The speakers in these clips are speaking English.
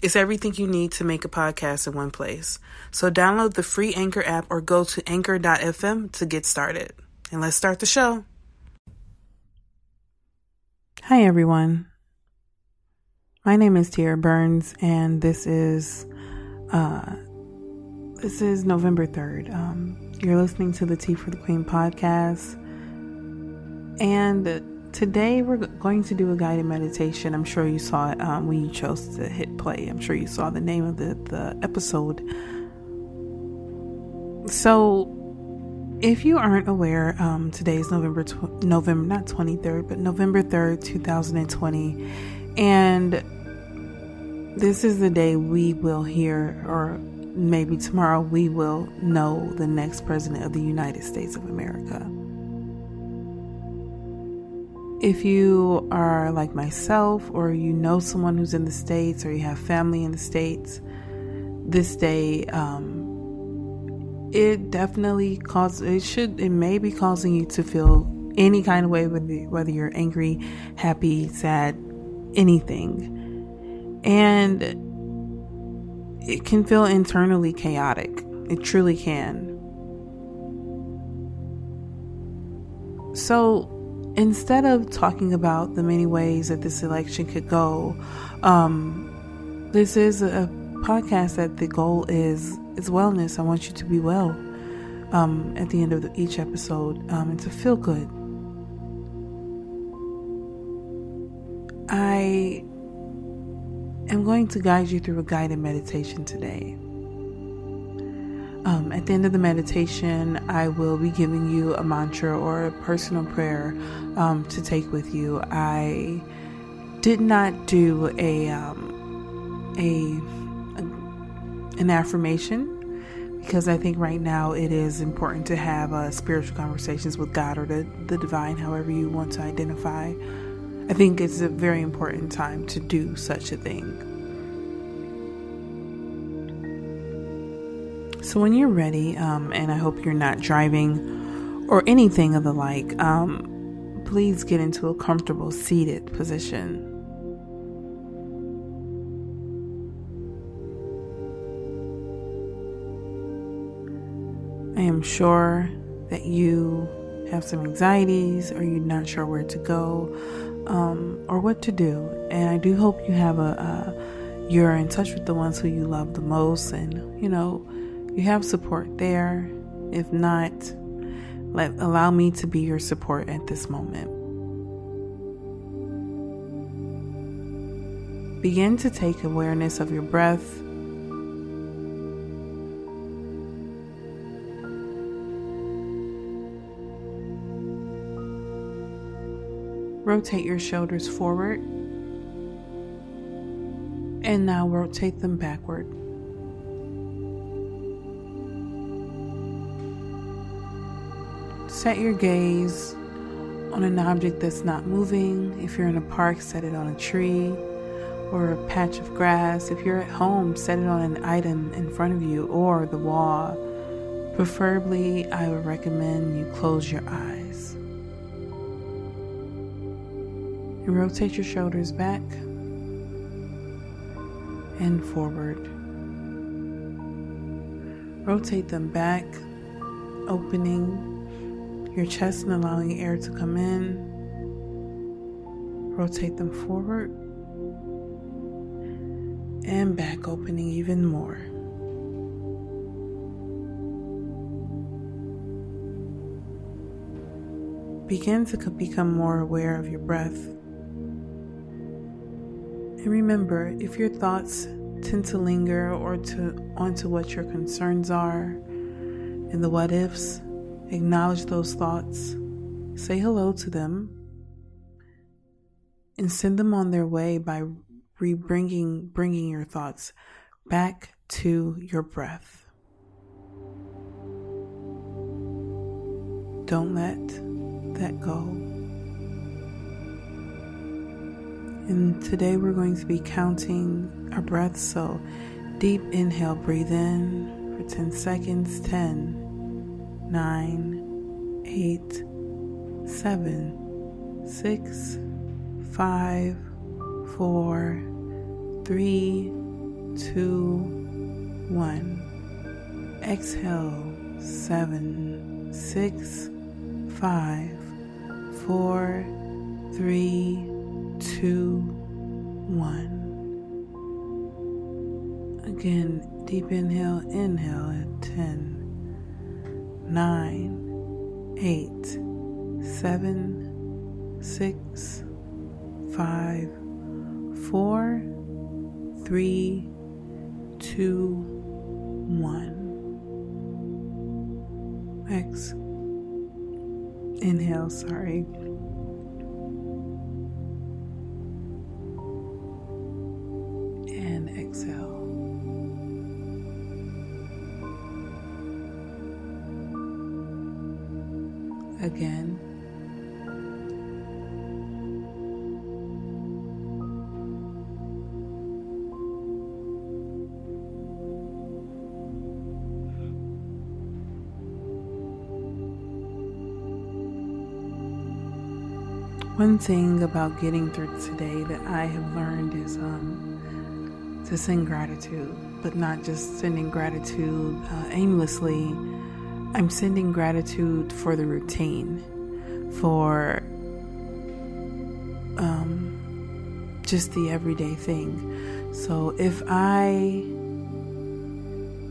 It's everything you need to make a podcast in one place. So download the free Anchor app or go to anchor.fm to get started. And let's start the show. Hi, everyone. My name is Tiara Burns, and this is uh, this is November third. Um, you're listening to the Tea for the Queen podcast, and today we're going to do a guided meditation. I'm sure you saw it um, when you chose to hit play. I'm sure you saw the name of the the episode. So, if you aren't aware, um, today is November tw- November not 23rd, but November 3rd, 2020, and this is the day we will hear, or maybe tomorrow we will know the next president of the United States of America. If you are like myself, or you know someone who's in the States, or you have family in the States, this day, um, it definitely causes, it should, it may be causing you to feel any kind of way, whether, whether you're angry, happy, sad, anything. And it can feel internally chaotic. It truly can. So instead of talking about the many ways that this election could go, um, this is a podcast that the goal is is wellness. I want you to be well um, at the end of the, each episode um, and to feel good. I am going to guide you through a guided meditation today. Um, at the end of the meditation, I will be giving you a mantra or a personal prayer um, to take with you. I did not do a, um, a, a an affirmation because I think right now it is important to have uh, spiritual conversations with God or the, the divine, however you want to identify. I think it's a very important time to do such a thing. So, when you're ready, um, and I hope you're not driving or anything of the like, um, please get into a comfortable seated position. I am sure that you have some anxieties or you're not sure where to go um, or what to do. And I do hope you have a, a, you're in touch with the ones who you love the most and, you know, you have support there. If not, let allow me to be your support at this moment. Begin to take awareness of your breath. Rotate your shoulders forward. And now rotate them backward. Set your gaze on an object that's not moving. If you're in a park, set it on a tree or a patch of grass. If you're at home, set it on an item in front of you or the wall. Preferably, I would recommend you close your eyes. And rotate your shoulders back and forward. Rotate them back, opening your chest and allowing air to come in. Rotate them forward and back, opening even more. Begin to become more aware of your breath. And remember, if your thoughts tend to linger or to onto what your concerns are and the what ifs, acknowledge those thoughts, say hello to them, and send them on their way by rebringing bringing your thoughts back to your breath. Don't let that go. And today we're going to be counting our breaths. So deep inhale, breathe in for 10 seconds 10, 9, 8, 7, 6, 5, 4, 3, 2, 1. Exhale, 7, 6, 5, 4, 3, 2, 1. Again, deep inhale, inhale at 10, 9, 8, 7, 6, 5, 4, 3, 2, 1. X. Inhale, sorry. And exhale. Again. One thing about getting through today that I have learned is um, to send gratitude, but not just sending gratitude uh, aimlessly. I'm sending gratitude for the routine, for um, just the everyday thing. So if I,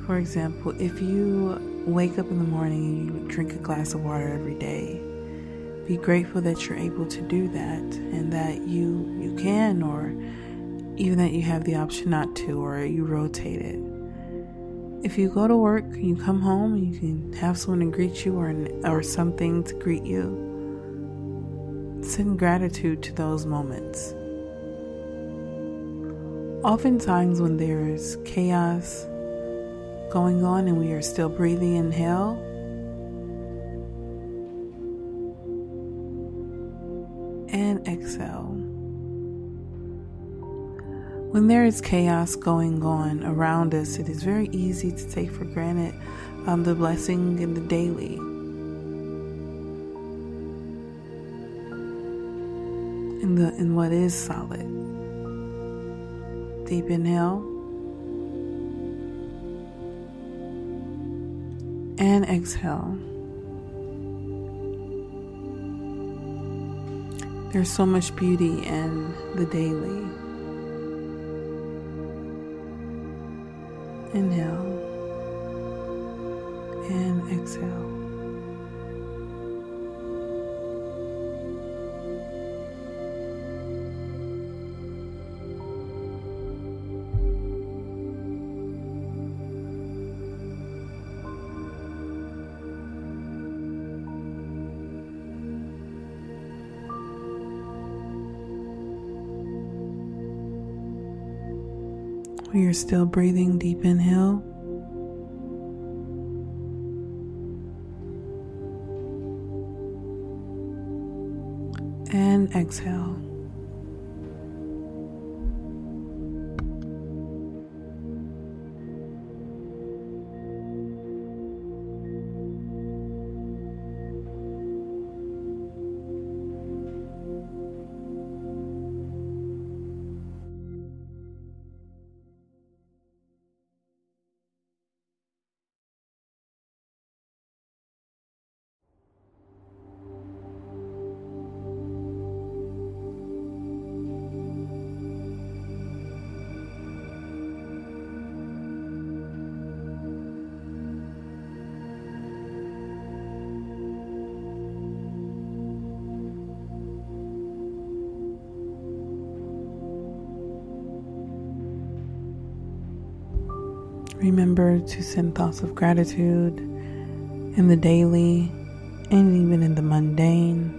for example, if you wake up in the morning and you drink a glass of water every day, be grateful that you're able to do that and that you you can or even that you have the option not to or you rotate it if you go to work you come home you can have someone to greet you or or something to greet you. Send gratitude to those moments. Oftentimes when there's chaos going on and we are still breathing in hell and exhale. When there is chaos going on around us, it is very easy to take for granted um, the blessing in the daily. In the in what is solid. Deep inhale. And exhale. There's so much beauty in the daily. Inhale and exhale. You're still breathing deep inhale. And exhale. Remember to send thoughts of gratitude in the daily and even in the mundane.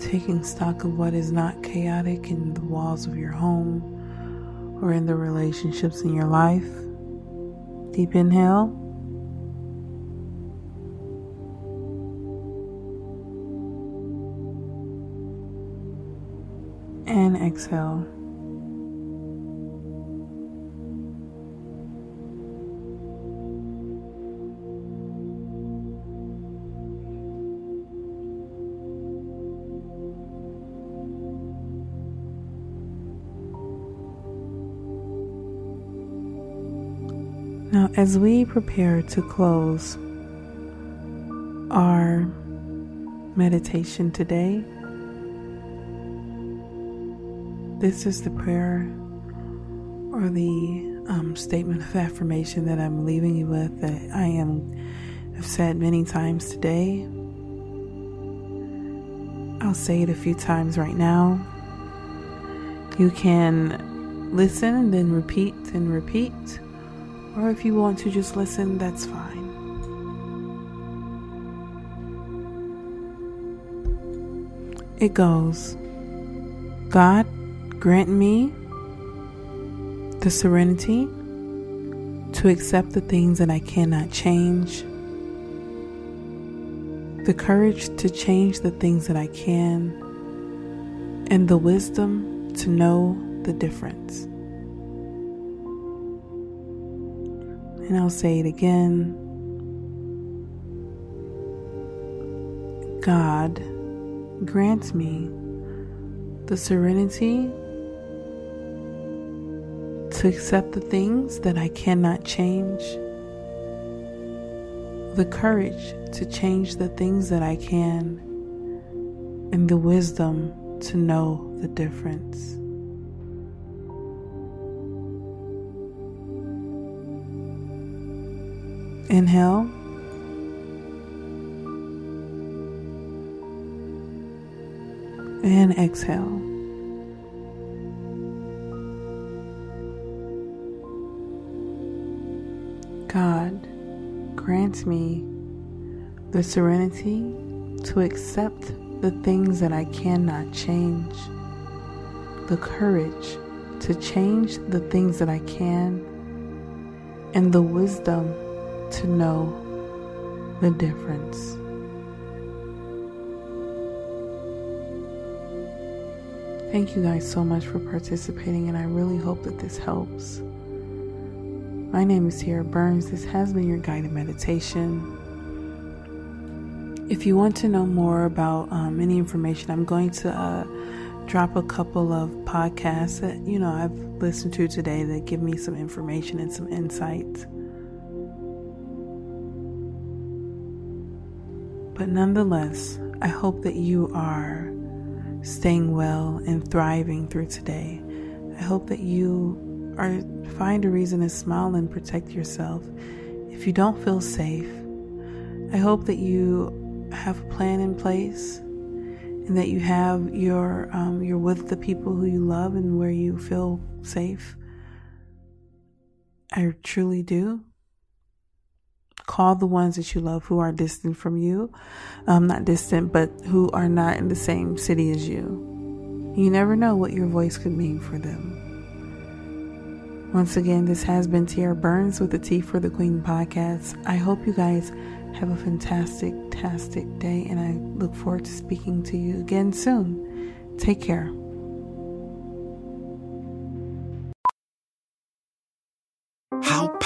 Taking stock of what is not chaotic in the walls of your home or in the relationships in your life. Deep inhale. And exhale. Now, as we prepare to close our meditation today, this is the prayer or the um, statement of affirmation that I'm leaving you with that I am have said many times today. I'll say it a few times right now. You can listen and then repeat and repeat or if you want to just listen, that's fine. It goes God, grant me the serenity to accept the things that I cannot change, the courage to change the things that I can, and the wisdom to know the difference. And I'll say it again. God grant me the serenity to accept the things that I cannot change, the courage to change the things that I can, and the wisdom to know the difference. Inhale. And exhale. God, grant me the serenity to accept the things that I cannot change, the courage to change the things that I can, and the wisdom to know the difference. Thank you guys so much for participating, and I really hope that this helps. My name is Tiara Burns. This has been your guided meditation. If you want to know more about um, any information, I'm going to uh, drop a couple of podcasts that you know I've listened to today that give me some information and some insights. But nonetheless, I hope that you are staying well and thriving through today. I hope that you are find a reason to smile and protect yourself. If you don't feel safe, I hope that you have a plan in place and that you have your um, you're with the people who you love and where you feel safe. I truly do. Call the ones that you love who are distant from you. Um, not distant, but who are not in the same city as you. You never know what your voice could mean for them. Once again, this has been Tiara Burns with the Tea for the Queen podcast. I hope you guys have a fantastic, tastic day, and I look forward to speaking to you again soon. Take care.